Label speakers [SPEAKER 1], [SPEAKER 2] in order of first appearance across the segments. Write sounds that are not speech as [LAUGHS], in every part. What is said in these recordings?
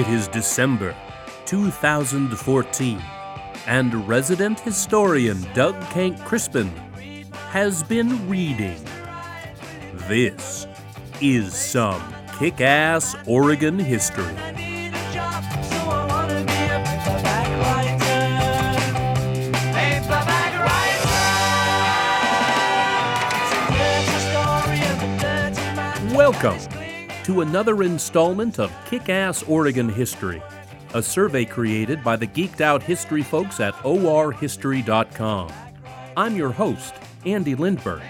[SPEAKER 1] It is December 2014, and resident historian Doug Kenck-Crispin has been reading. This is some kick ass Oregon history. Welcome to another installment of Kick Ass Oregon History, a survey created by the geeked out history folks at orhistory.com. I'm your host, Andy Lindberg,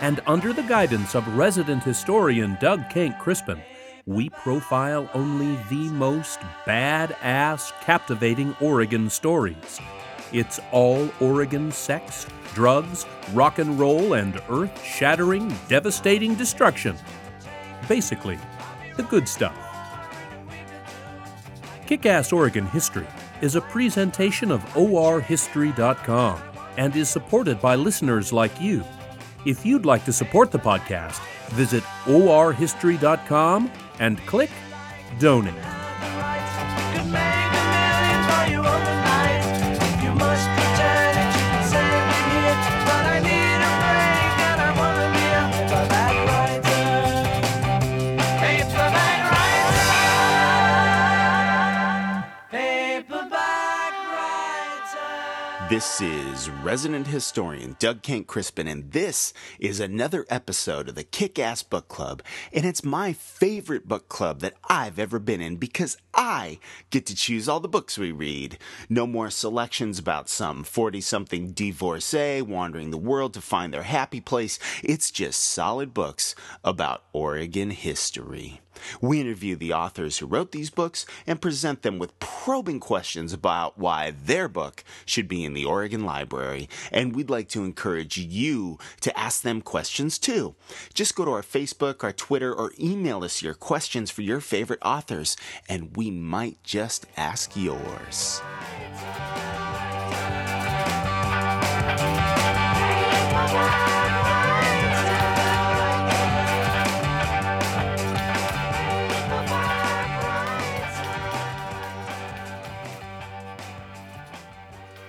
[SPEAKER 1] and under the guidance of resident historian Doug Kenck-Crispin, we profile only the most badass, captivating Oregon stories. It's all Oregon sex, drugs, rock and roll, and earth shattering, devastating destruction. Basically, the good stuff. Kick Ass Oregon History is a presentation of orhistory.com and is supported by listeners like you. If you'd like to support the podcast, visit orhistory.com and click Donate.
[SPEAKER 2] This is resident historian Doug Kenck-Crispin, and this is another episode of the Kick Ass Book Club. And it's my favorite book club that I've ever been in because I get to choose all the books we read. No more selections about some 40 something divorcee wandering the world to find their happy place. It's just solid books about Oregon history. We interview the authors who wrote these books and present them with probing questions about why their book should be in the Oregon Library, and we'd like to encourage you to ask them questions too. Just go to our Facebook, our Twitter, or email us your questions for your favorite authors, and we might just ask yours.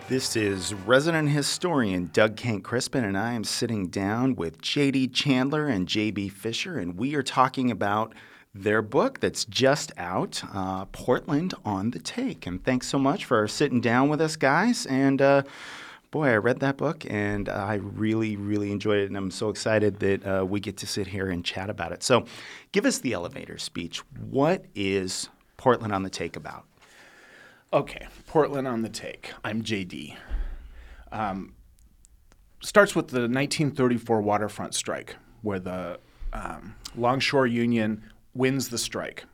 [SPEAKER 2] This is resident historian Doug Kenck-Crispin, and I am sitting down with JD Chandler and JB Fisher, and we are talking about their book that's just out, uh, Portland on the Take. And thanks so much for sitting down with us, guys. And uh, boy, I read that book and I really, really enjoyed it. And I'm so excited that uh, we get to sit here and chat about it. So give us the elevator speech. What is Portland on the Take about?
[SPEAKER 3] Okay, Portland on the take. I'm JD. Um, starts with the 1934 waterfront strike, where the um, Longshore Union wins the strike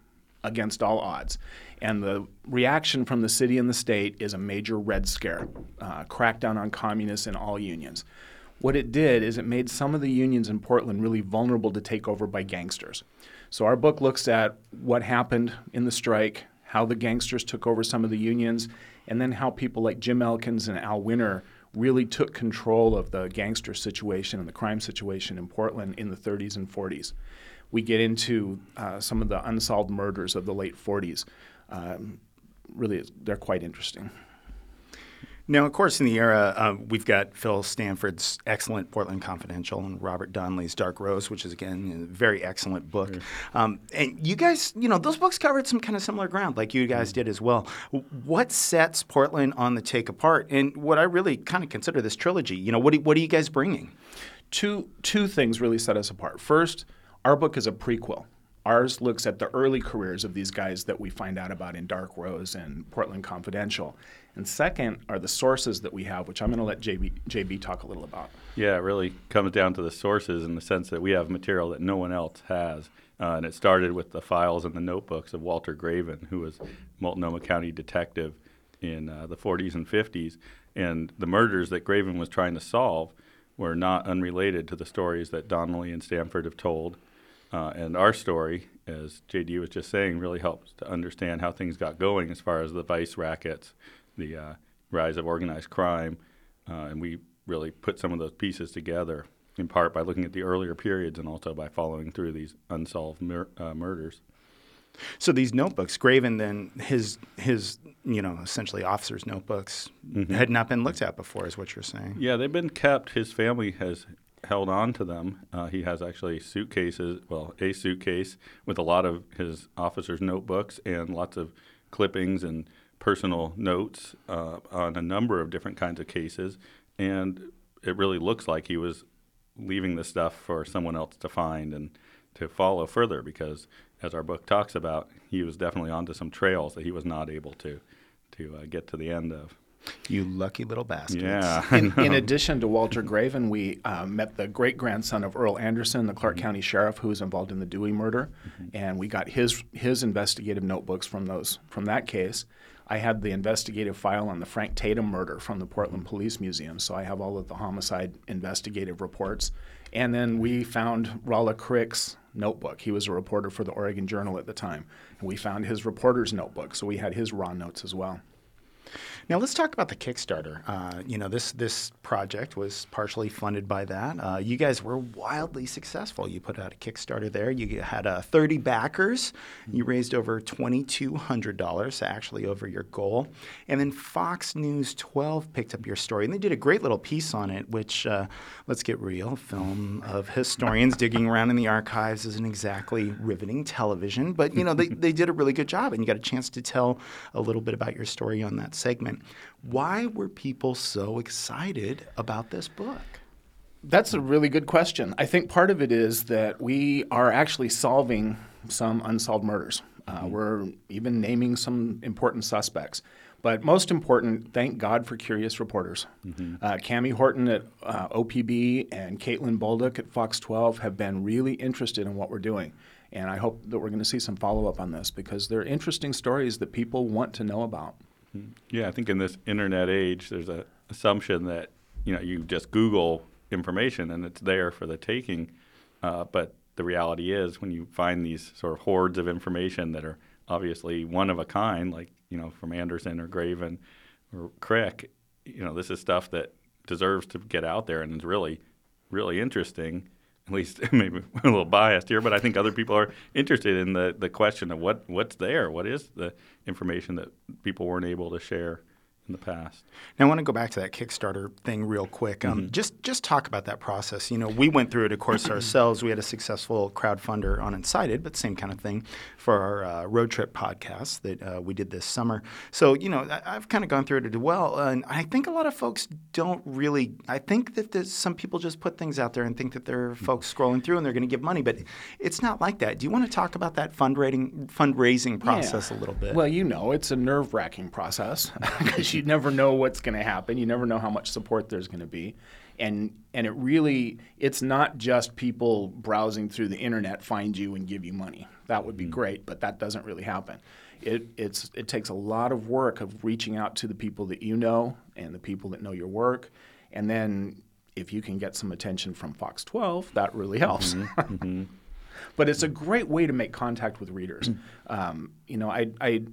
[SPEAKER 3] against all odds. And the reaction from the city and the state is a major Red Scare, uh, crackdown on communists and all unions. What it did is it made some of the unions in Portland really vulnerable to take over by gangsters. So our book looks at what happened in the strike, how the gangsters took over some of the unions, and then how people like Jim Elkins and Al Winter really took control of the gangster situation and the crime situation in Portland in the 30s and 40s. We get into uh, some of the unsolved murders of the late 40s. Um, really, they're quite interesting.
[SPEAKER 2] Now, of course, in the era, uh, we've got Phil Stanford's excellent Portland Confidential and Robert Donnelly's Dark Rose, which is, again, a very excellent book. Mm-hmm. Um, and you guys, you know, those books covered some kind of similar ground, like you guys mm-hmm. did as well. What sets Portland on the take apart? And what I really kind of consider this trilogy, you know, what, do, what are you guys bringing?
[SPEAKER 3] Two, two things really set us apart. First, our book is a prequel. Ours looks at the early careers of these guys that we find out about in Dark Rose and Portland Confidential. And second are the sources that we have, which I'm going to let JB, JB talk a little about.
[SPEAKER 4] Yeah, it really comes down to the sources in the sense that we have material that no one else has. Uh, and it started with the files and the notebooks of Walter Graven, who was Multnomah County detective in uh, the 40s and 50s. And the murders that Graven was trying to solve were not unrelated to the stories that Donnelly and Stanford have told. Uh, and our story, as JD was just saying, really helps to understand how things got going as far as the vice rackets the uh, rise of organized crime, uh, and we really put some of those pieces together in part by looking at the earlier periods and also by following through these unsolved mur- uh, murders.
[SPEAKER 5] So these notebooks, Graven, then his his you know essentially officers' notebooks had not been looked at before, is what you're saying.
[SPEAKER 4] Yeah, they've been kept. His family has held on to them. Uh, he has actually suitcases, well, a suitcase with a lot of his officers' notebooks and lots of clippings and personal notes uh, on a number of different kinds of cases. And it really looks like he was leaving the stuff for someone else to find and to follow further because, as our book talks about, he was definitely onto some trails that he was not able to to uh, get to the end of.
[SPEAKER 5] You lucky little bastards.
[SPEAKER 4] Yeah,
[SPEAKER 3] In, in addition to Walter Graven, we uh, met the great grandson of Earl Anderson, the Clark County sheriff, who was involved in the Dewey murder, and we got his his investigative notebooks from those from that case. I had the investigative file on the Frank Tatum murder from the Portland Police Museum, so I have all of the homicide investigative reports. And then we found Rollo Crick's notebook. He was a reporter for the Oregon Journal at the time, and we found his reporter's notebook, so we had his raw notes as well.
[SPEAKER 5] Now let's talk about the Kickstarter. Uh, you know, this this project was partially funded by that. Uh, you guys were wildly successful. You put out a Kickstarter there. You had uh, 30 backers. You raised over $2,200, actually over your goal. And then Fox News 12 picked up your story, and they did a great little piece on it. Which, uh, let's get real, film of historians digging around in the archives isn't exactly riveting television, but you know they they did a really good job, and you got a chance to tell a little bit about your story on that segment. Why were people so excited about this book?
[SPEAKER 3] That's a really good question. I think part of it is that we are actually solving some unsolved murders. Uh, we're even naming some important suspects. But most important, thank God for curious reporters. Uh, Kami Horton at uh, OPB and Caitlin Bolduc at Fox 12 have been really interested in what we're doing. And I hope that we're going to see some follow up on this because they're interesting stories that people want to know about.
[SPEAKER 4] Yeah, I think in this internet age, there's an assumption that you know you just Google information and it's there for the taking. Uh, but the reality is, when you find these sort of hordes of information that are obviously one of a kind, like you know from Anderson or Graven or Crick, you know this is stuff that deserves to get out there and is really, really interesting. At least [LAUGHS] maybe a little biased here, but I think other people are interested in the, the question of what, what's there, what is the information that people weren't able to share in the past.
[SPEAKER 5] Now, I want to go back to that Kickstarter thing real quick. Um, Just just talk about that process. You know, we went through it, of course, ourselves. We had a successful crowdfunder on Incited, but same kind of thing for our uh, road trip podcast that uh, we did this summer. So, you know, I, I've kind of gone through it as well, and I think a lot of folks don't really. I think that there's some people just put things out there and think that there are folks scrolling through and they're going to give money, but it's not like that. Do you want to talk about that fundraising fundraising process a little bit?
[SPEAKER 3] Well, you know, it's a nerve wracking process [LAUGHS] because you never know what's going to happen. You never know how much support there's going to be. And, and it really, it's not just people browsing through the internet find you and give you money. That would be mm. great, but that doesn't really happen. It, it's, it takes a lot of work of reaching out to the people that you know and the people that know your work. And then if you can get some attention from Fox 12, that really helps. Mm-hmm, [LAUGHS] mm-hmm. but it's a great way to make contact with readers. Mm. Um, you know, I, I,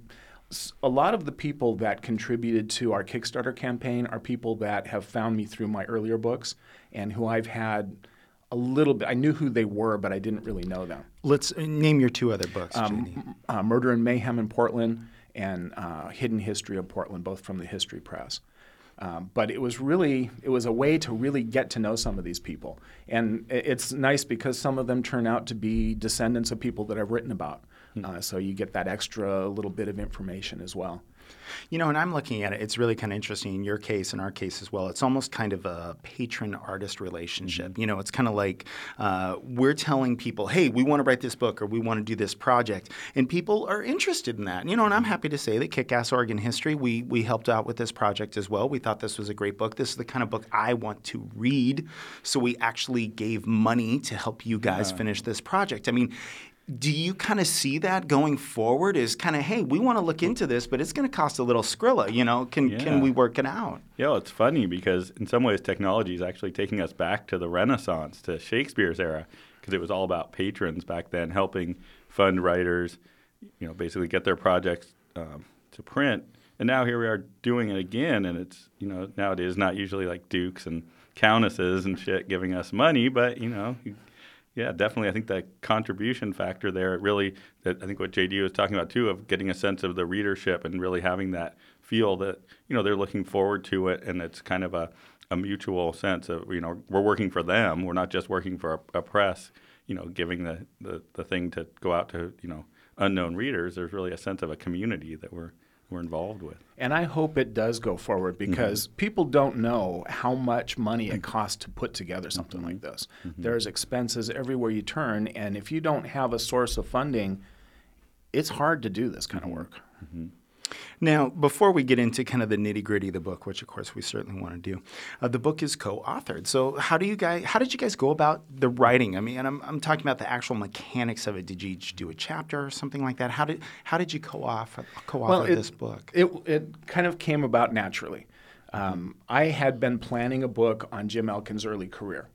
[SPEAKER 3] a lot of the people that contributed to our Kickstarter campaign are people that have found me through my earlier books and who I've had a little bit. I knew who they were, but I didn't really know them.
[SPEAKER 5] Let's uh, name your two other books, JD.
[SPEAKER 3] Uh, Murder and Mayhem in Portland and uh, Hidden History of Portland, both from the History Press. Um, but it was really it was a way to really get to know some of these people, and it's nice because some of them turn out to be descendants of people that I've written about. Uh, so you get that extra little bit of information as well.
[SPEAKER 5] You know, and I'm looking at it, it's really kind of interesting in your case, in our case as well. It's almost kind of a patron artist relationship. You know, it's kind of like uh, we're telling people, hey, we want to write this book or we want to do this project. And people are interested in that. You know, and I'm happy to say that Kick Ass Oregon History, we, we helped out with this project as well. We thought this was a great book. This is the kind of book I want to read. So we actually gave money to help you guys finish this project. I mean, do you kind of see that going forward? Is kind of, hey, we want to look into this, but it's going to cost a little Skrilla. You know, can
[SPEAKER 4] Yeah.
[SPEAKER 5] can we work it out?
[SPEAKER 4] Yeah, it's funny because in some ways technology is actually taking us back to the Renaissance, to Shakespeare's era, because it was all about patrons back then, helping fund writers, you know, basically get their projects um, to print. And now here we are doing it again, and it's you know nowadays not usually like dukes and countesses and shit giving us money, but you know. Yeah, definitely. I think that contribution factor there, really, that I think what JD was talking about too, of getting a sense of the readership and really having that feel that you know they're looking forward to it, and it's kind of a, a mutual sense of you know we're working for them. We're not just working for a, a press. You know, giving the, the the thing to go out to you know unknown readers. There's really a sense of a community that we're we're involved with.
[SPEAKER 3] And I hope it does go forward
[SPEAKER 4] Mm-hmm.
[SPEAKER 3] because people don't know how much money it costs to put together something
[SPEAKER 4] Mm-hmm.
[SPEAKER 3] like this. There's expenses everywhere you turn, and if you don't have a source of funding, it's hard to do this kind
[SPEAKER 4] Mm-hmm.
[SPEAKER 3] of work.
[SPEAKER 5] Now, before we get into kind of the nitty gritty of the book, which of course we certainly want to do, uh, the book is co-authored. So, how do you guys? How did you guys go about the writing? I mean, and I'm, I'm talking about the actual mechanics of it. Did you each do a chapter or something like that? How did how did you co-author co-author
[SPEAKER 3] it,
[SPEAKER 5] this book?
[SPEAKER 3] It, it kind of came about naturally. Um, I had been planning a book on Jim Elkins' early career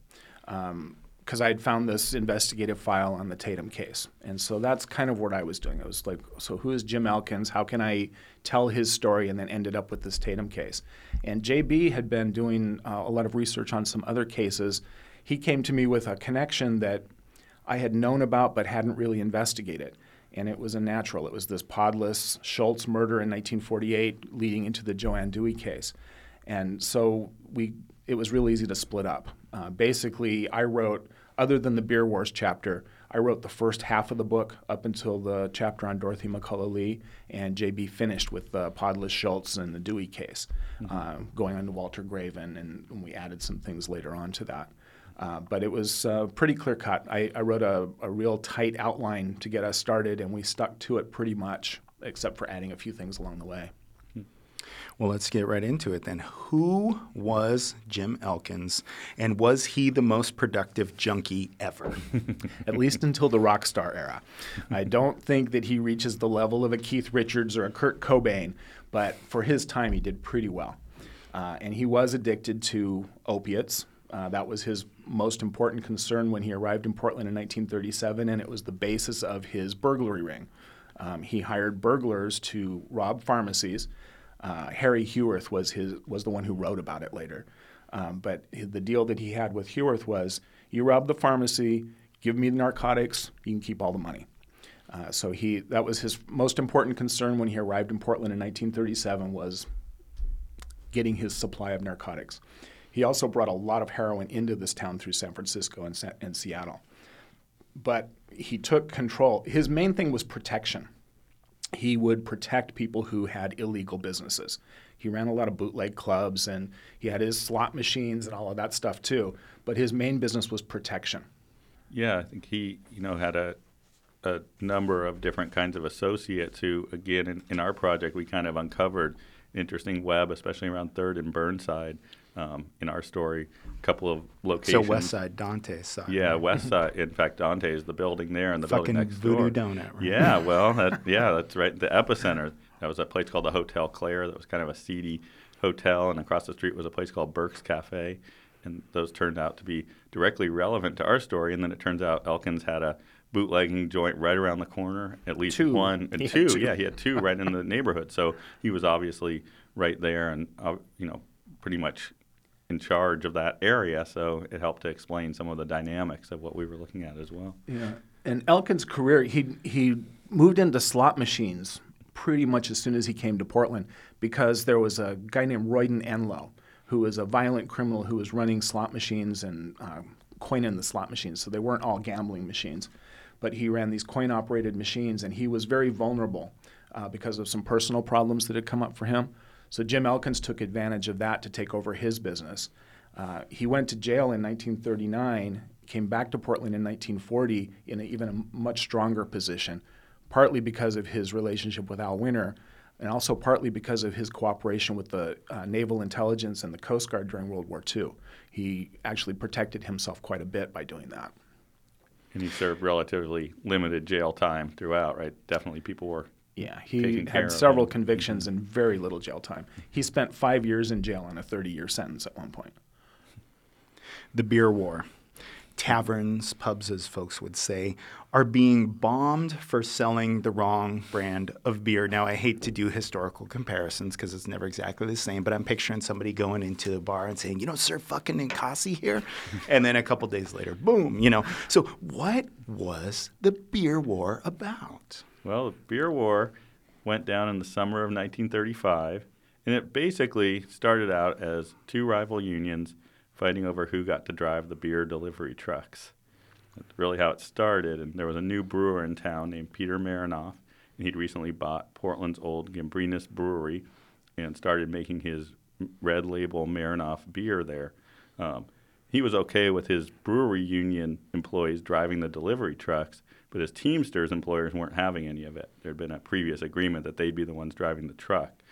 [SPEAKER 3] because I had found this investigative file on the Tatum case. And so that's kind of what I was doing. I was like, so who is Jim Elkins? How can I tell his story? And then ended up with this Tatum case. And JB had been doing uh, a lot of research on some other cases. He came to me with a connection that I had known about but hadn't really investigated. And it was a natural. It was this Podless Schultz murder in 1948 leading into the Joanne Dewey case. And so we, it was real easy to split up. Uh, basically, I wrote, other than the Beer Wars chapter, I wrote the first half of the book up until the chapter on Dorothy McCullough Lee, and JB finished with the Podless Schultz and the Dewey case, uh, going on to Walter Graven, and, and we added some things later on to that. Uh, but it was uh, pretty clear cut. I, I wrote a, a real tight outline to get us started, and we stuck to it pretty much, except for adding a few things along the way.
[SPEAKER 5] Well, let's get right into it then. Who was Jim Elkins, and was he the most productive junkie ever? [LAUGHS]
[SPEAKER 3] at least until the rock star era. I don't think that he reaches the level of a Keith Richards or a Kurt Cobain, but for his time, he did pretty well. Uh, and he was addicted to opiates. Uh, that was his most important concern when he arrived in Portland in 1937, and it was the basis of his burglary ring. Um, he hired burglars to rob pharmacies. Uh, Harry Heworth was his was the one who wrote about it later. Um, but the deal that he had with Heworth was, you rob the pharmacy, give me the narcotics, you can keep all the money. Uh, so he that was his most important concern when he arrived in Portland in 1937 was getting his supply of narcotics. He also brought a lot of heroin into this town through San Francisco and, and Seattle. But he took control. His main thing was protection he would protect people who had illegal businesses. He ran a lot of bootleg clubs and he had his slot machines and all of that stuff too. But his main business was protection.
[SPEAKER 4] Yeah, I think he, you know, had a a number of different kinds of associates who, again, in, in our project, we kind of uncovered interesting web, especially around Third and Burnside. Um, in our story, a couple of locations. so.
[SPEAKER 5] West Side, Dante's side.
[SPEAKER 4] Yeah, West [LAUGHS] Side. In fact, Dante is the building there and the
[SPEAKER 5] Fucking
[SPEAKER 4] building next
[SPEAKER 5] Voodoo
[SPEAKER 4] door.
[SPEAKER 5] Donut, right?
[SPEAKER 4] Yeah, [LAUGHS] well, that, yeah, that's right. The epicenter. That was a place called the Hotel Claire. That was kind of a seedy hotel, and across the street was a place called Burke's Cafe. And those turned out to be directly relevant to our story. And then it turns out Elkins had a bootlegging joint right around the corner, at least
[SPEAKER 3] Two.
[SPEAKER 4] one and [LAUGHS] two.
[SPEAKER 3] two.
[SPEAKER 4] Yeah, he had two right in the neighborhood. So he was obviously right there, and uh, you know, pretty much in charge of that area. So it helped to explain some of the dynamics of what we were looking at as well.
[SPEAKER 3] Yeah. And Elkin's career, he he moved into slot machines pretty much as soon as he came to Portland because there was a guy named Royden Enlow who was a violent criminal who was running slot machines and uh, coining the slot machines. So they weren't all gambling machines, but he ran these coin-operated machines, and he was very vulnerable uh, because of some personal problems that had come up for him. So Jim Elkins took advantage of that to take over his business. Uh, he went to jail in 1939, came back to Portland in 1940 in even a much stronger position, partly because of his relationship with Al Winter, and also partly because of his cooperation with the uh, Naval Intelligence and the Coast Guard during World War II. He actually protected himself quite a bit by doing that.
[SPEAKER 4] And he served relatively limited jail time throughout, right? Definitely people were.
[SPEAKER 3] Yeah, he had
[SPEAKER 4] of
[SPEAKER 3] several
[SPEAKER 4] him.
[SPEAKER 3] convictions and very little jail time. He spent five years in jail on a 30 year sentence at one point.
[SPEAKER 5] The beer war. taverns, pubs, as folks would say, are being bombed for selling the wrong brand of beer. Now, I hate to do historical comparisons because it's never exactly the same, but I'm picturing somebody going into a bar and saying, you know, sir, fucking Ninkasi here. and then a couple days later, boom, you know. So, what was the beer war about?
[SPEAKER 4] Well, the beer war went down in the summer of 1935, and it basically started out as two rival unions fighting over who got to drive the beer delivery trucks. That's really how it started. And there was a new brewer in town named Peter Marinoff, and he'd recently bought Portland's old Gambrinus brewery and started making his red label Marinoff beer there. Um, he was okay with his brewery union employees driving the delivery trucks, but his Teamsters employers weren't having any of it. There had been a previous agreement that they'd be the ones driving the truck.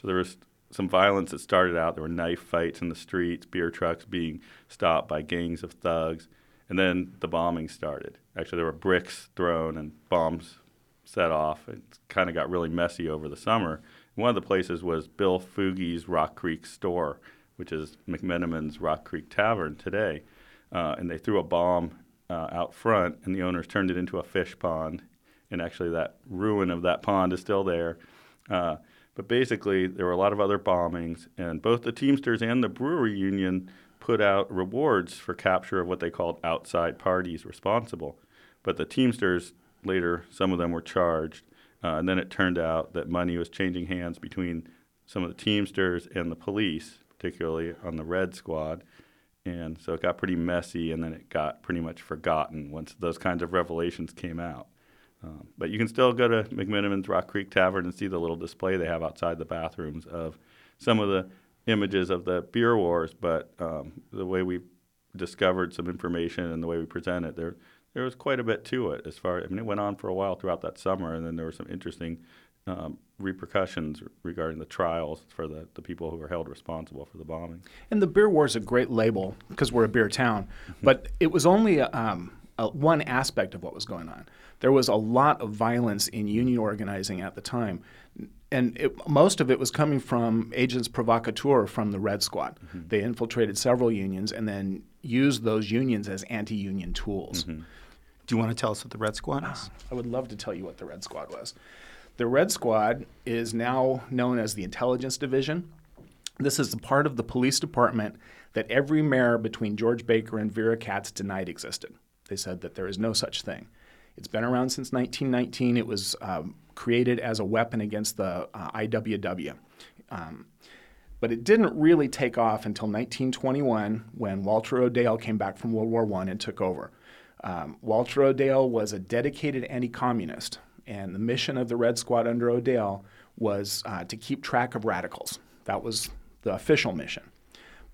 [SPEAKER 4] So there was some violence that started out. There were knife fights in the streets, beer trucks being stopped by gangs of thugs, and then the bombing started. Actually, there were bricks thrown and bombs set off. It kind of got really messy over the summer. One of the places was Bill Fugee's Rock Creek store, which is McMenamin's Rock Creek Tavern today. Uh, and they threw a bomb uh, out front, and the owners turned it into a fish pond. And actually, that ruin of that pond is still there. Uh, but basically, there were a lot of other bombings, and both the Teamsters and the brewery union put out rewards for capture of what they called outside parties responsible. But the Teamsters later, some of them were charged, uh, and then it turned out that money was changing hands between some of the Teamsters and the police, particularly on the Red Squad. And so it got pretty messy, and then it got pretty much forgotten once those kinds of revelations came out. Um, but you can still go to McMenamin's Rock Creek Tavern and see the little display they have outside the bathrooms of some of the images of the beer wars. But um, the way we discovered some information and the way we present it, there there was quite a bit to it. As far I mean, it went on for a while throughout that summer, and then there were some interesting um, repercussions regarding the trials for the, the people who were held responsible for the bombing.
[SPEAKER 3] And the beer war is a great label because we're a beer town, but it was only um, a, one aspect of what was going on. There was a lot of violence in union organizing at the time, and it, most of it was coming from agents provocateur from the Red Squad. Mm-hmm. They infiltrated several unions and then used those unions as anti-union tools.
[SPEAKER 5] Mm-hmm. Do you want to tell us what the Red Squad is?
[SPEAKER 3] I would love to tell you what the Red Squad was. The Red Squad is now known as the Intelligence Division. This is the part of the police department that every mayor between George Baker and Vera Katz denied existed. They said that there is no such thing. It's been around since 1919. It was um, created as a weapon against the uh, IWW. Um, but it didn't really take off until 1921 when Walter O'Dale came back from World War I and took over. Um, Walter O'Dale was a dedicated anti communist, and the mission of the Red Squad under O'Dell was uh, to keep track of radicals. That was the official mission.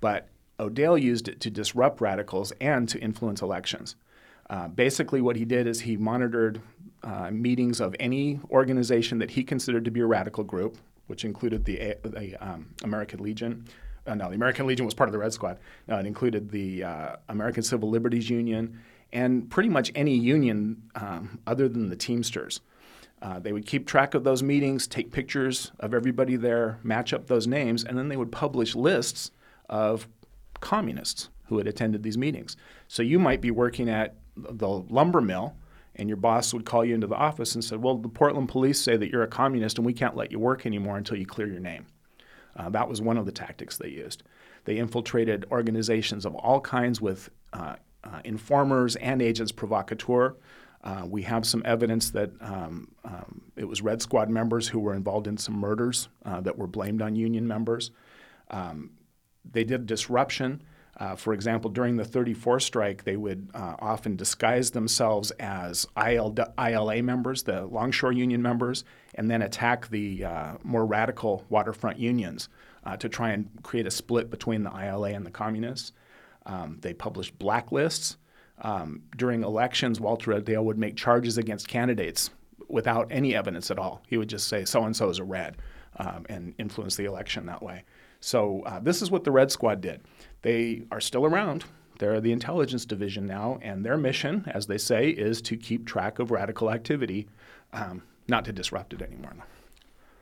[SPEAKER 3] But O'Dell used it to disrupt radicals and to influence elections. Uh, basically, what he did is he monitored uh, meetings of any organization that he considered to be a radical group, which included the, the um, American Legion. Uh, no, the American Legion was part of the Red Squad. Uh, it included the uh, American Civil Liberties Union and pretty much any union um, other than the Teamsters. Uh, they would keep track of those meetings, take pictures of everybody there, match up those names, and then they would publish lists of communists who had attended these meetings. So you might be working at the lumber mill, and your boss would call you into the office and said, "Well, the Portland police say that you're a communist, and we can't let you work anymore until you clear your name." Uh, that was one of the tactics they used. They infiltrated organizations of all kinds with uh, uh, informers and agents provocateur. Uh, we have some evidence that um, um, it was Red Squad members who were involved in some murders uh, that were blamed on Union members. Um, they did disruption. Uh, for example, during the 34 strike, they would uh, often disguise themselves as IL, ILA members, the Longshore Union members, and then attack the uh, more radical waterfront unions to try and create a split between the ILA and the communists. Um, they published blacklists. Um, during elections, Walter O'Dale would make charges against candidates without any evidence at all. He would just say, so and so is a red, um, and influence the election that way. So, uh, this is what the Red Squad did. They are still around. They're the intelligence division now, and their mission, as they say, is to keep track of radical activity, um, not to disrupt it anymore.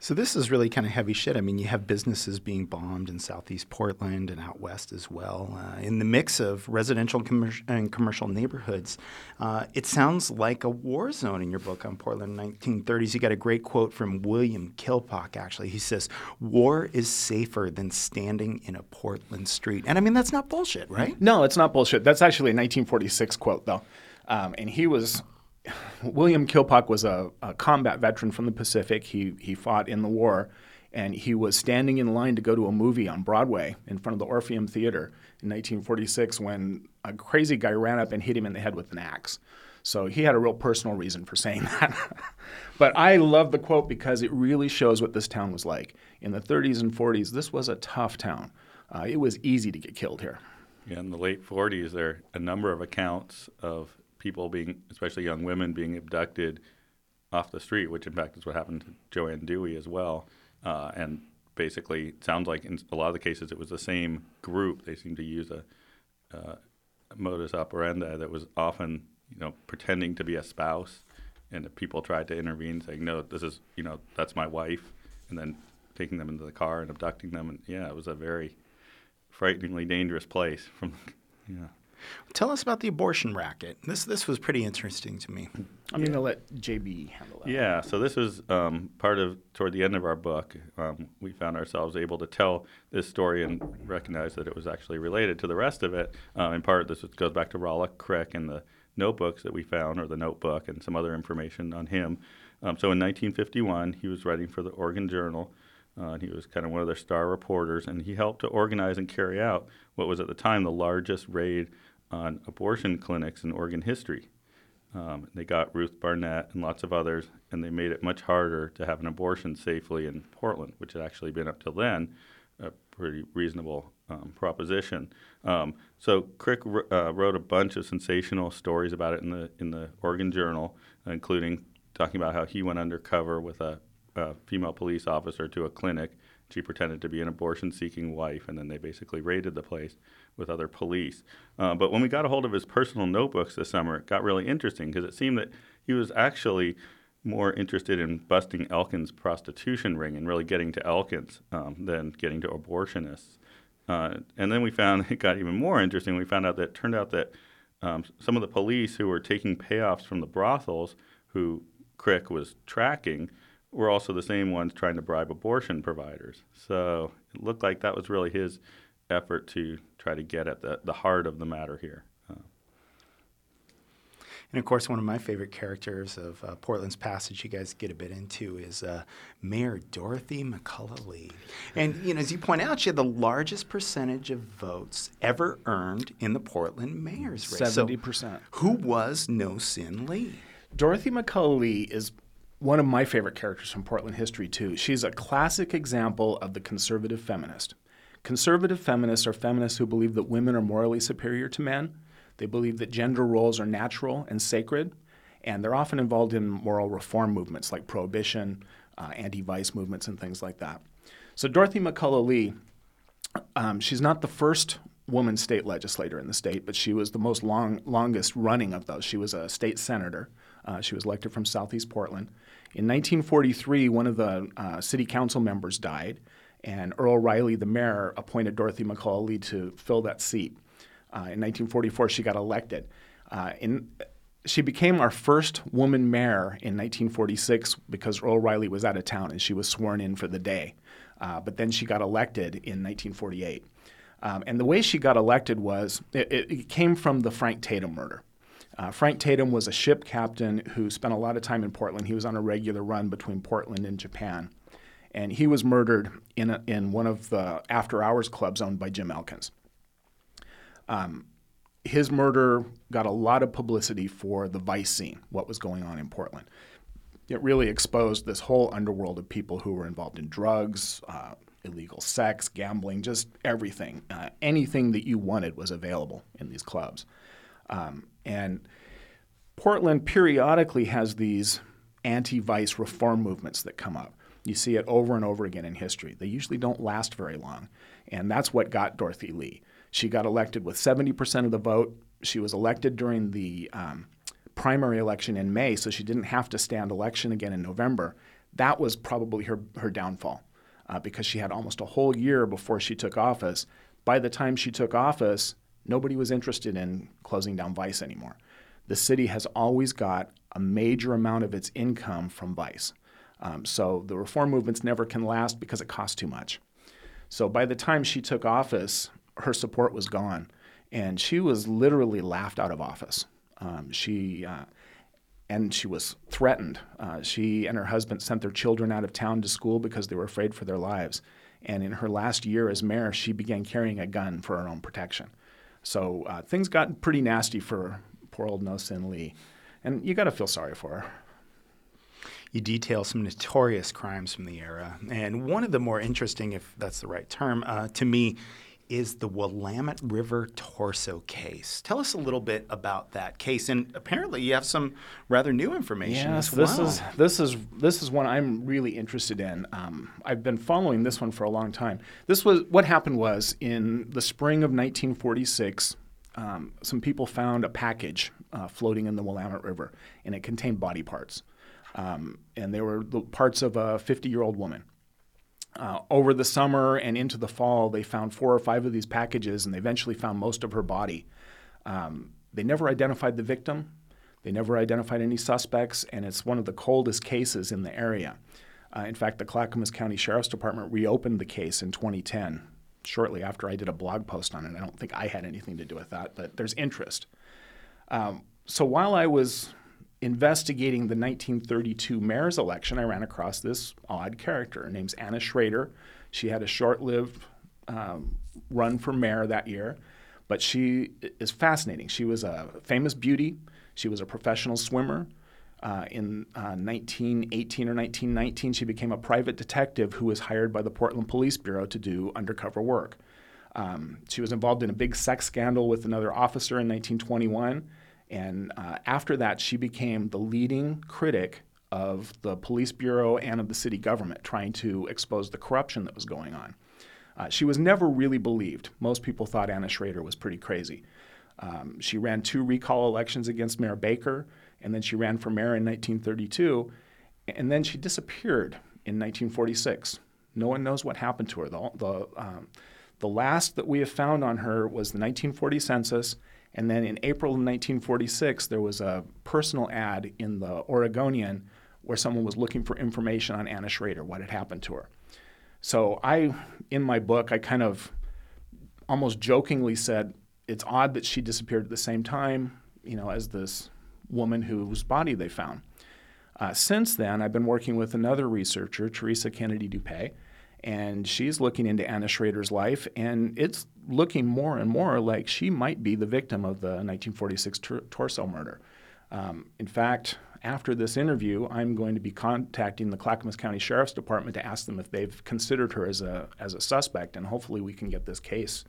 [SPEAKER 5] So this is really kind of heavy shit. I mean, you have businesses being bombed in southeast Portland and out west as well. Uh, in the mix of residential and commercial neighborhoods, uh, it sounds like a war zone in your book on Portland 1930s. You got a great quote from William Kilpack, actually. He says, war is safer than standing in a Portland street. And I mean, that's not bullshit, right?
[SPEAKER 3] No, it's not bullshit. That's actually a 1946 quote, though. Um, and he was William Kilpack was a, a, combat veteran from the Pacific. He he fought in the war, and he was standing in line to go to a movie on Broadway in front of the Orpheum Theater in 1946 when a crazy guy ran up and hit him in the head with an axe. So he had a real personal reason for saying [LAUGHS] that. but I love the quote because it really shows what this town was like. In the 30s and 40s, this was a tough town. Uh, it was easy to get killed here.
[SPEAKER 4] Yeah, in the late 40s, there are a number of accounts of people being, especially young women, being abducted off the street, which in fact is what happened to Joanne Dewey as well. Uh, and basically, sounds like in a lot of the cases it was the same group. They seemed to use a, uh, modus operandi that was often, you know, pretending to be a spouse, and if people tried to intervene, saying, "No, this is, you know, that's my wife," and then taking them into the car and abducting them. And yeah, it was a very frighteningly dangerous place. From [LAUGHS] yeah.
[SPEAKER 5] Tell us about the abortion racket. This this was pretty interesting to me.
[SPEAKER 3] I'm going to let JB handle that.
[SPEAKER 4] Yeah, so this was um, part of toward the end of our book. Um, we found ourselves able to tell this story and recognize that it was actually related to the rest of it. Uh, in part, this goes back to Rollo Crick and the notebooks that we found, or the notebook, and some other information on him. Um, so in 1951, he was writing for the Oregon Journal. Uh, and he was kind of one of their star reporters, and he helped to organize and carry out what was at the time the largest raid on abortion clinics in Oregon history. Um, they got Ruth Barnett and lots of others, and they made it much harder to have an abortion safely in Portland, which had actually been up till then a pretty reasonable um, proposition. Um, so Crick uh, wrote a bunch of sensational stories about it in the in the Oregon Journal, including talking about how he went undercover with a, a female police officer to a clinic. She pretended to be an abortion-seeking wife, and then they basically raided the place with other police. Uh, but when we got a hold of his personal notebooks this summer, it got really interesting because it seemed that he was actually more interested in busting Elkin's prostitution ring and really getting to Elkins um, than getting to abortionists. Uh, and then we found [LAUGHS] it got even more interesting. We found out that it turned out that um, some of the police who were taking payoffs from the brothels, who Crick was tracking, were also the same ones trying to bribe abortion providers. So it looked like that was really his effort to try to get at the, the heart of the matter here. Uh,
[SPEAKER 5] and of course, one of my favorite characters of uh, Portland's Passage, you guys get a bit into, is uh, Mayor Dorothy McCullough Lee. And you know, as you point out, she had the largest percentage of votes ever earned in the Portland mayor's race.
[SPEAKER 3] Seventy so percent.
[SPEAKER 5] Who was No Sin Lee?
[SPEAKER 3] Dorothy McCullough Lee is one of my favorite characters from Portland history too. She's a classic example of the conservative feminist. Conservative feminists are feminists who believe that women are morally superior to men. They believe that gender roles are natural and sacred, and they're often involved in moral reform movements like prohibition, uh, anti vice movements, and things like that. So, Dorothy McCullough Lee, um, she's not the first woman state legislator in the state, but she was the most long, longest running of those. She was a state senator. Uh, she was elected from Southeast Portland. In 1943, one of the uh, city council members died, and Earl Riley, the mayor, appointed Dorothy Lee to fill that seat. Uh, in 1944, she got elected. Uh, in, she became our first woman mayor in 1946 because Earl Riley was out of town and she was sworn in for the day. Uh, but then she got elected in 1948. Um, and the way she got elected was it, it came from the Frank Tatum murder. Uh, Frank Tatum was a ship captain who spent a lot of time in Portland. He was on a regular run between Portland and Japan and he was murdered in, a, in one of the after hours clubs owned by Jim Elkins. Um, his murder got a lot of publicity for the vice scene, what was going on in Portland. It really exposed this whole underworld of people who were involved in drugs, uh, illegal sex, gambling, just everything. Uh, anything that you wanted was available in these clubs. Um, and Portland periodically has these anti vice reform movements that come up. You see it over and over again in history. They usually don't last very long. And that's what got Dorothy Lee. She got elected with 70% of the vote. She was elected during the um, primary election in May, so she didn't have to stand election again in November. that was probably her, her downfall uh, because she had almost a whole year before she took office. By the time she took office, nobody was interested in closing down Vice anymore. The city has always got a major amount of its income from Vice. Um, so the reform movements never can last because it costs too much. So by the time she took office, her support was gone, and she was literally laughed out of office. Um, she uh, and she was threatened. Uh, she and her husband sent their children out of town to school because they were afraid for their lives. And in her last year as mayor, she began carrying a gun for her own protection. So uh, things got pretty nasty for poor old No Sin Lee. And you got to feel sorry for her.
[SPEAKER 5] You detail some notorious crimes from the era. And one of the more interesting, if that's the right term, uh, to me is the Willamette River torso case. Tell us a little bit about that case, and apparently you have some rather new information
[SPEAKER 3] yes,
[SPEAKER 5] as well.
[SPEAKER 3] this is this is this is one I'm really interested in. Um, I've been following this one for a long time. This was what happened was in the spring of 1946. Um, some people found a package uh, floating in the Willamette River, and it contained body parts, um, and they were the parts of a 50-year-old woman. Uh, over the summer and into the fall, they found four or five of these packages, and they eventually found most of her body. Um, they never identified the victim. They never identified any suspects, and it's one of the coldest cases in the area. Uh, in fact, the Clackamas County Sheriff's Department reopened the case in 2010, shortly after I did a blog post on it. I don't think I had anything to do with that, but there's interest. Um, so while I was investigating the 1932 mayor's election, I ran across this odd character. Her name's Anna Schrader. She had a short lived um, run for mayor that year, but she is fascinating. She was a famous beauty, she was a professional swimmer. Uh, in uh, 1918 or 1919, she became a private detective who was hired by the Portland Police Bureau to do undercover work. Um, she was involved in a big sex scandal with another officer in 1921. And uh, after that, she became the leading critic of the police bureau and of the city government, trying to expose the corruption that was going on. Uh, she was never really believed. Most people thought Anna Schrader was pretty crazy. Um, she ran two recall elections against Mayor Baker, and then she ran for mayor in 1932, and then she disappeared in 1946. No one knows what happened to her. The, the, um, the last that we have found on her was the 1940 census, and then in April of 1946, there was a personal ad in the Oregonian where someone was looking for information on Anna Schrader, what had happened to her. So I, in my book, I kind of almost jokingly said, it's odd that she disappeared at the same time, you know, as this woman whose body they found. Uh, since then, I've been working with another researcher, Teresa Kennedy Dupé, and she's looking into Anna Schrader's life, and it's looking more and more like she might be the victim of the 1946 tor- torso murder. Um, in fact, after this interview, I'm going to be contacting the Clackamas County Sheriff's Department to ask them if they've considered her as a as a suspect, and hopefully we can get this case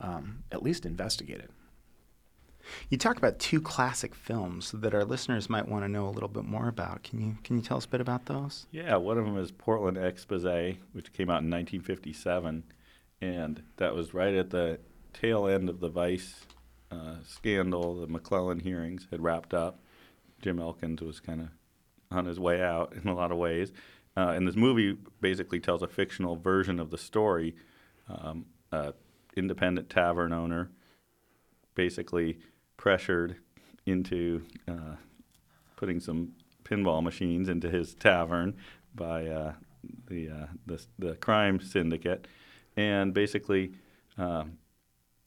[SPEAKER 3] um, at least investigated.
[SPEAKER 5] You talk about two classic films that our listeners might want to know a little bit more about. Can you can you tell us a bit about those?
[SPEAKER 4] Yeah, one of them is Portland Expose, which came out in 1957, and that was right at the tail end of the Vice uh, scandal. The McClellan hearings had wrapped up. Jim Elkins was kind of on his way out in a lot of ways. Uh, and this movie basically tells a fictional version of the story. Um, independent tavern owner basically pressured into uh, putting some pinball machines into his tavern by uh, the, uh, the, the crime syndicate, and basically um,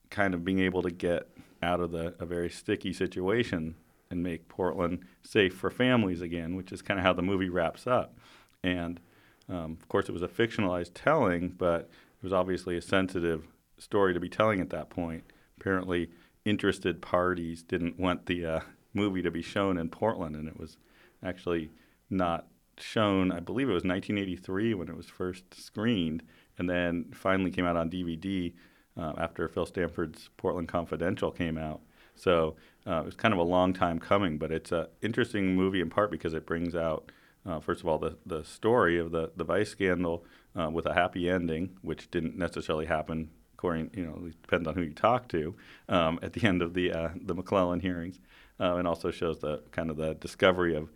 [SPEAKER 4] kind of being able to get out of the a very sticky situation and make Portland safe for families again, which is kind of how the movie wraps up. And um, of course, it was a fictionalized telling, but it was obviously a sensitive story to be telling at that point. Apparently, interested parties didn't want the uh, movie to be shown in Portland, and it was actually not shown. I believe it was 1983 when it was first screened, and then finally came out on DVD uh, after Phil Stanford's Portland Confidential came out. So uh, it was kind of a long time coming, but it's an interesting movie in part because it brings out, uh, first of all, the, the story of the, the Vice scandal uh, with a happy ending, which didn't necessarily happen according, you know, it depends on who you talk to, um, at the end of the uh, the McClellan hearings, uh, and also shows the kind of the discovery of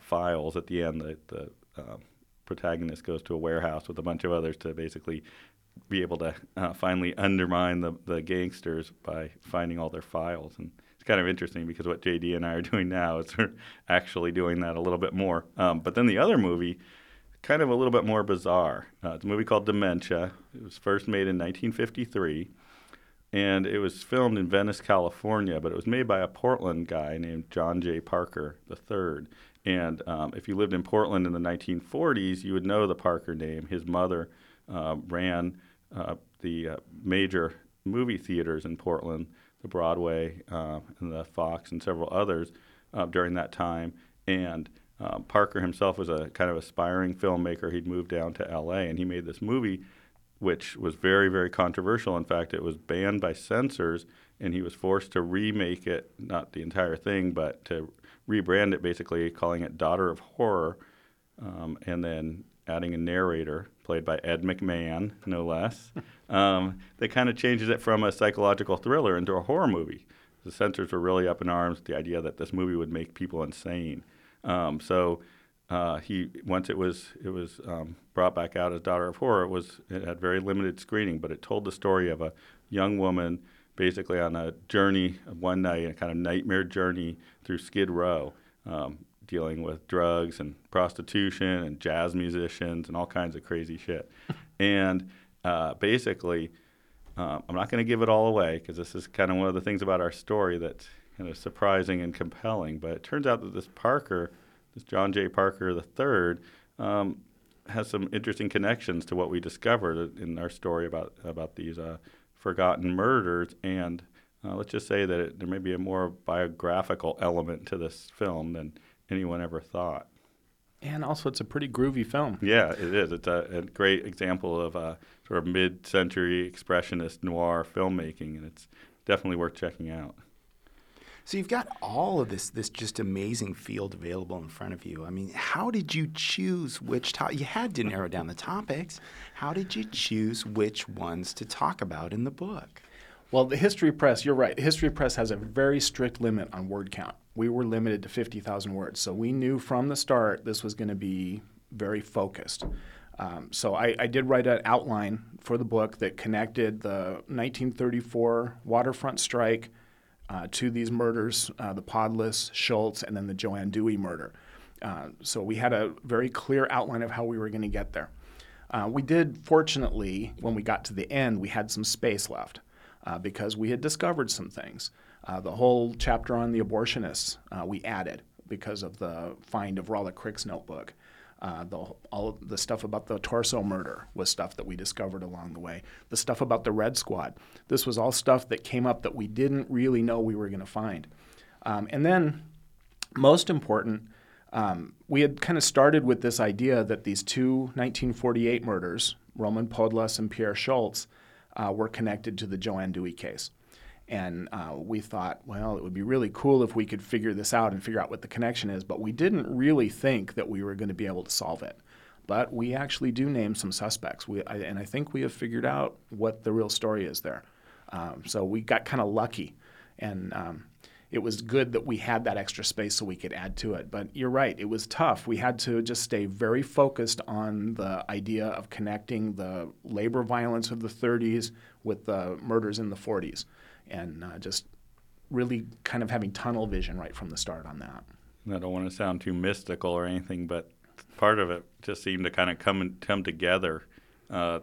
[SPEAKER 4] files at the end, the, the um, protagonist goes to a warehouse with a bunch of others to basically be able to uh, finally undermine the, the gangsters by finding all their files. And it's kind of interesting because what JD and I are [LAUGHS] doing now is we're actually doing that a little bit more. Um, but then the other movie, kind of a little bit more bizarre. Uh, it's a movie called Dementia. It was first made in 1953, and it was filmed in Venice, California, but it was made by a Portland guy named John J. Parker III. And um, if you lived in Portland in the 1940s, you would know the Parker name. His mother uh, ran uh, the uh, major movie theaters in Portland, the Broadway uh, and the Fox and several others uh, during that time. And uh, Parker himself was a kind of aspiring filmmaker. He'd moved down to L.A. and he made this movie, which was very, very controversial. In fact, it was banned by censors, and he was forced to remake it, not the entire thing, but to rebrand it, basically calling it Daughter of Horror, um, and then adding a narrator played by Ed McMahon, no less. [LAUGHS] um, that kind of changes it from a psychological thriller into a horror movie. The censors were really up in arms with the idea that this movie would make people insane. Um, so uh, he once it was it was um, brought back out as Daughter of Horror, it was it had very limited screening, but it told the story of a young woman basically on a journey one night, a kind of nightmare journey through Skid Row, um, dealing with drugs and prostitution and jazz musicians and all kinds of crazy shit. [LAUGHS] and uh, basically, uh, I'm not going to give it all away because this is kind of one of the things about our story that's kind of surprising and compelling. But it turns out that this Parker, this John J. Parker III, um, has some interesting connections to what we discovered in our story about about these uh, forgotten murders. And uh, let's just say that it, there may be a more biographical element to this film than anyone ever thought.
[SPEAKER 3] And also, it's a pretty groovy film.
[SPEAKER 4] Yeah, it is. It's a, a great example of a sort of mid-century expressionist noir filmmaking, and it's definitely worth checking out.
[SPEAKER 5] So you've got all of this this just amazing field available in front of you. I mean, how did you choose which top? You had to narrow down the topics. How did you choose which ones to talk about in the book?
[SPEAKER 3] Well, the History Press, you're right. The history Press has a very strict limit on word count. We were limited to 50,000 words. So we knew from the start this was going to be very focused. Um, so I, I, did write an outline for the book that connected the 1934 waterfront strike uh, to these murders uh, the Podlas, Schultz, and then the Joanne Dewey murder. Uh, so we had a very clear outline of how we were going to get there. Uh, we did, fortunately, when we got to the end, we had some space left uh, because we had discovered some things. Uh, the whole chapter on the abortionists we added because of the find of Rollo Crick's notebook. Uh, the, all the stuff about the torso murder was stuff that we discovered along the way. The stuff about the Red Squad. This was all stuff that came up that we didn't really know we were going to find. Um, and then, most important, um, we had kind of started with this idea that these two 1948 murders, Roman Podlas and Pierre Schultz, uh, were connected to the Joanne Dewey case. And uh, we thought, well, it would be really cool if we could figure this out and figure out what the connection is, but we didn't really think that we were going to be able to solve it. But we actually do name some suspects, we, I, and I think we have figured out what the real story is there. Um, so we got kind of lucky, and um, it was good that we had that extra space so we could add to it. But you're right, it was tough. We had to just stay very focused on the idea of connecting the labor violence of the 30s with the murders in the 40s and uh, just really kind of having tunnel vision right from the start on that.
[SPEAKER 4] I don't want to sound too mystical or anything, but part of it just seemed to kind of come come together, uh,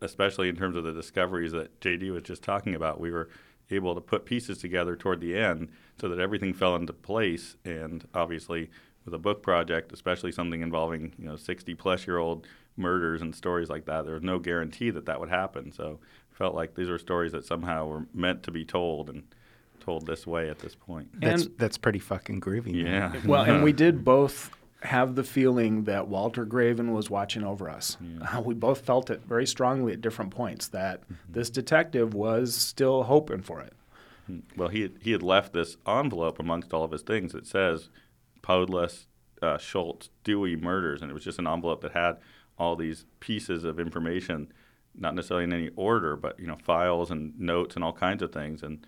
[SPEAKER 4] especially in terms of the discoveries that JD was just talking about. We were able to put pieces together toward the end so that everything fell into place. And obviously, with a book project, especially something involving you know 60 plus year old murders and stories like that, there was no guarantee that that would happen. So felt like these were stories that somehow were meant to be told and told this way at this point.
[SPEAKER 5] That's and, that's pretty fucking groovy.
[SPEAKER 4] Yeah. [LAUGHS]
[SPEAKER 3] well, and we [LAUGHS] did both have the feeling that Walter Graven was watching over us. Yeah. Uh, we both felt it very strongly at different points that mm-hmm. this detective was still hoping for it.
[SPEAKER 4] Hmm. Well, he had, he had left this envelope amongst all of his things that says Podlas, uh, Schultz, Dewey murders, and it was just an envelope that had all these pieces of information not necessarily in any order, but you know, files and notes and all kinds of things. And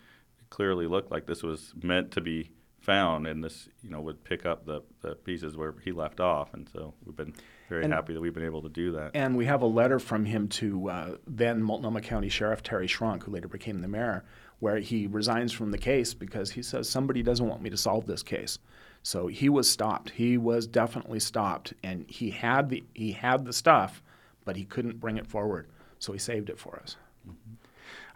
[SPEAKER 4] it clearly looked like this was meant to be found, and this you know would pick up the, the pieces where he left off, and so we've been very
[SPEAKER 3] And-
[SPEAKER 4] happy that we've been able to do that.
[SPEAKER 3] And we have a letter from him to uh, then Multnomah County Sheriff Terry Schrunk, who later became the mayor, where he resigns from the case because he says somebody doesn't want me to solve this case. So he was stopped. He was definitely stopped, and he had the he had the stuff, but he couldn't bring it forward. So he saved it for us.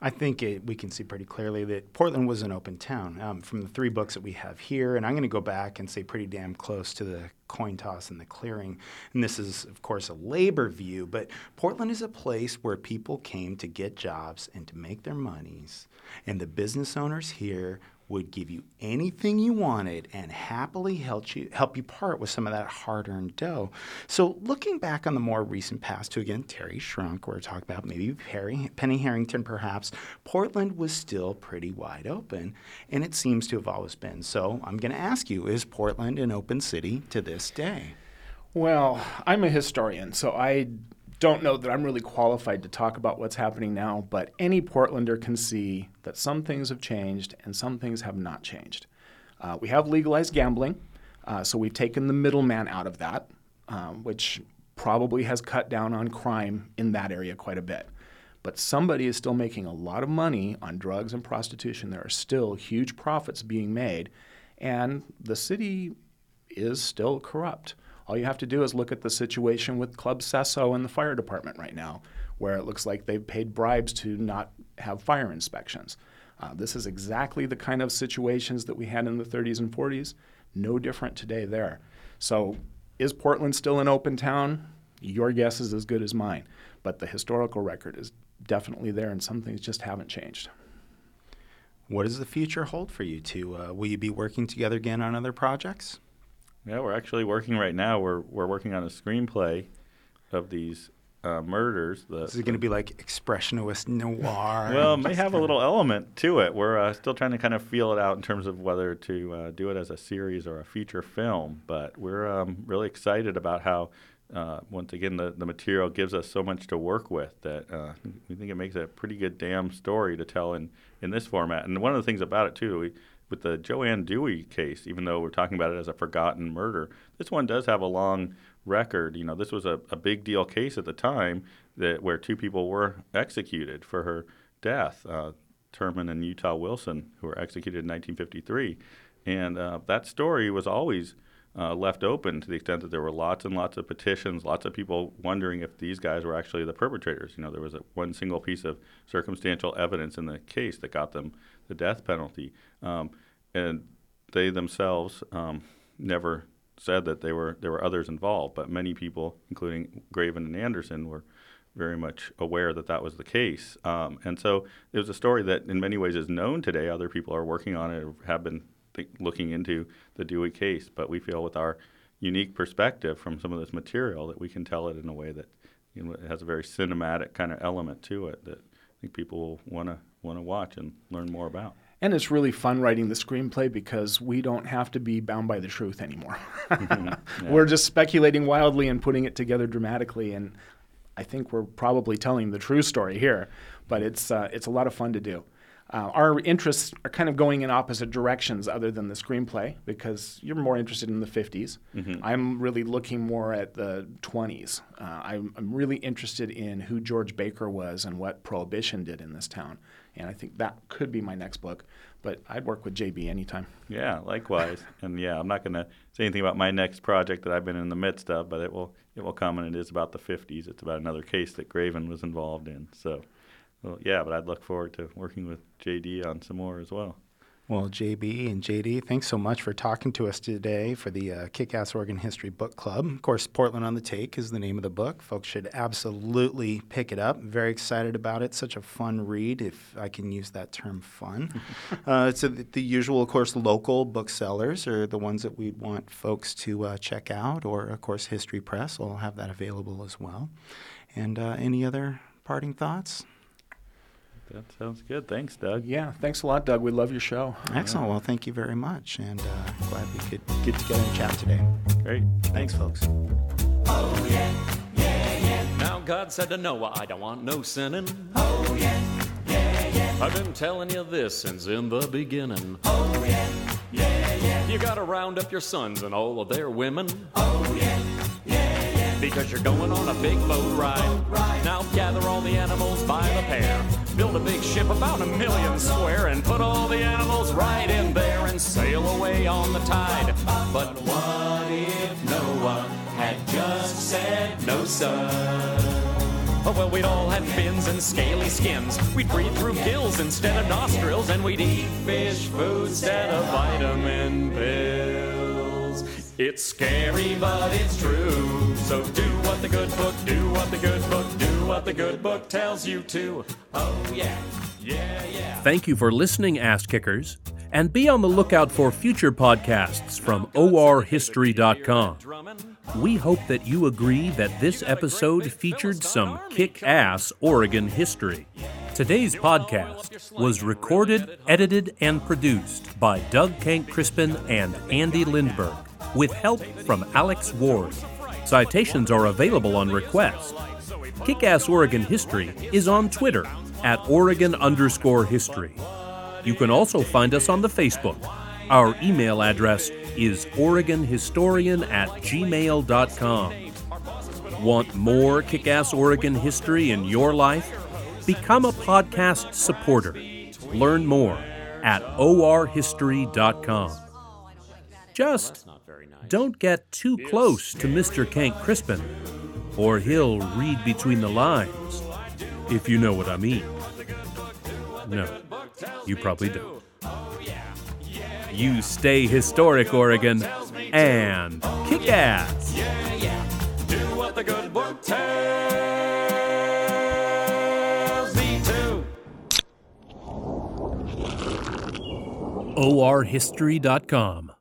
[SPEAKER 5] I think it, we can see pretty clearly that Portland was an open town um, from the three books that we have here. And I'm going to go back and say pretty damn close to the coin toss and the clearing. And this is, of course, a labor view, but Portland is a place where people came to get jobs and to make their monies. And the business owners here would give you anything you wanted and happily help you help you part with some of that hard-earned dough. So looking back on the more recent past to again Terry Schrunk, we're talking about maybe Harry, Penny Harrington perhaps, Portland was still pretty wide open, and it seems to have always been. So I'm going to ask you, is Portland an open city to this day?
[SPEAKER 3] Well, I'm a historian, so I don't know that I'm really qualified to talk about what's happening now, but any Portlander can see that some things have changed and some things have not changed. Uh, we have legalized gambling, uh, so we've taken the middleman out of that, um, which probably has cut down on crime in that area quite a bit. But somebody is still making a lot of money on drugs and prostitution. There are still huge profits being made, and the city is still corrupt. All you have to do is look at the situation with Club Sesso and the fire department right now, where it looks like they've paid bribes to not have fire inspections. Uh, this is exactly the kind of situations that we had in the 30s and 40s. No different today there. So, is Portland still an open town? Your guess is as good as mine. But the historical record is definitely there, and some things just haven't changed.
[SPEAKER 5] What does the future hold for you two? Uh, will you be working together again on other projects?
[SPEAKER 4] Yeah, we're actually working right now. We're we're working on a screenplay of these uh, murders. The,
[SPEAKER 5] Is it going to be like expressionist noir? [LAUGHS]
[SPEAKER 4] well, it may have a little element to it. We're uh, still trying to kind of feel it out in terms of whether to uh, do it as a series or a feature film. But we're um, really excited about how, uh, once again, the, the material gives us so much to work with that uh, we think it makes a pretty good damn story to tell in, in this format. And one of the things about it, too, we, with the Joanne Dewey case, even though we're talking about it as a forgotten murder, this one does have a long record. You know, this was a, a big deal case at the time that where two people were executed for her death, uh, Terman and Utah Wilson, who were executed in 1953. And uh, that story was always uh, left open to the extent that there were lots and lots of petitions, lots of people wondering if these guys were actually the perpetrators. You know, there was a, one single piece of circumstantial evidence in the case that got them the death penalty. Um, and they themselves um, never said that they were there were others involved, but many people, including Graven and Anderson, were very much aware that that was the case. Um, and so it was a story that, in many ways, is known today. Other people are working on it, have been th- looking into the Dewey case. But we feel, with our unique perspective from some of this material, that we can tell it in a way that you know, has a very cinematic kind of element to it that I think people will want to want to watch and learn more about.
[SPEAKER 3] And it's really fun writing the screenplay because we don't have to be bound by the truth anymore. [LAUGHS] We're just speculating wildly and putting it together dramatically. And I think we're probably telling the true story here, but it's, uh, it's a lot of fun to do. Uh, our interests are kind of going in opposite directions other than the screenplay because you're more interested in the 50s. I'm really looking more at the 20s. Uh, I'm, I'm really interested in who George Baker was and what Prohibition did in this town. And I think that could be my next book. But I'd work with JB anytime.
[SPEAKER 4] Yeah, likewise. [LAUGHS] and yeah, I'm not going to say anything about my next project that I've been in the midst of, but it will it will come, and it is about the 50s. It's about another case that Graven was involved in. So, well, yeah, but I'd look forward to working with JD on some more as well.
[SPEAKER 5] Well, JB and JD, thanks so much for talking to us today for the uh, Kick Ass Oregon History Book Club. Of course, Portland on the Take is the name of the book. Folks should absolutely pick it up. Very excited about it. Such a fun read, if I can use that term fun. [LAUGHS] uh, so, the, the usual, of course, local booksellers are the ones that we'd want folks to uh, check out, or, of course, History Press will have that available as well. And uh, any other parting thoughts?
[SPEAKER 4] That sounds good. Thanks, Doug.
[SPEAKER 3] Yeah, thanks a lot, Doug. We love your show.
[SPEAKER 5] Excellent. Well, thank you very much. And uh, glad we could get together and chat today.
[SPEAKER 4] Great.
[SPEAKER 5] Thanks, folks. Oh yeah, yeah, yeah.
[SPEAKER 6] Now God said to Noah, I don't want no sinning. Oh yeah, yeah, yeah. I've been telling you this since in the beginning. Oh yeah, yeah, yeah. You gotta round up your sons and all of their women. Oh, yeah, yeah, yeah. Because you're going on a big boat ride. Now gather all the animals by the pair. Build a big ship about a million square and put all the animals right in there and sail away on the tide. But what if Noah had just said no, sir? Oh, well, we'd all have fins and scaly skins. We'd breathe through gills instead of nostrils, and we'd eat fish food instead of vitamin pills. It's scary, but it's true. So do what the good book, do what the good book, do what the good book tells you to. Oh, yeah, yeah, yeah.
[SPEAKER 1] Thank you for listening, Ass Kickers, and be on the lookout for future podcasts from orhistory.com. We hope that you agree that this episode featured some kick ass Oregon history. Today's podcast was recorded, edited, and produced by Doug Kenck-Crispin and Andy Lindberg, with help from Alex Ward. Citations are available on request. Kickass Oregon History is on Twitter at Oregon underscore history. You can also find us on the Facebook. Our email address is OregonHistorian at gmail.com. Want more kick ass Oregon history in your life? Become a podcast supporter. Learn more at orhistory.com. Just don't get too close to Mr. Kenck-Crispin, or he'll read between the lines, if you know what I mean. No, you probably don't. You stay historic, Oregon, and kick ass.
[SPEAKER 6] Yeah, yeah. Do what the good book tells me to.
[SPEAKER 1] orhistory.com.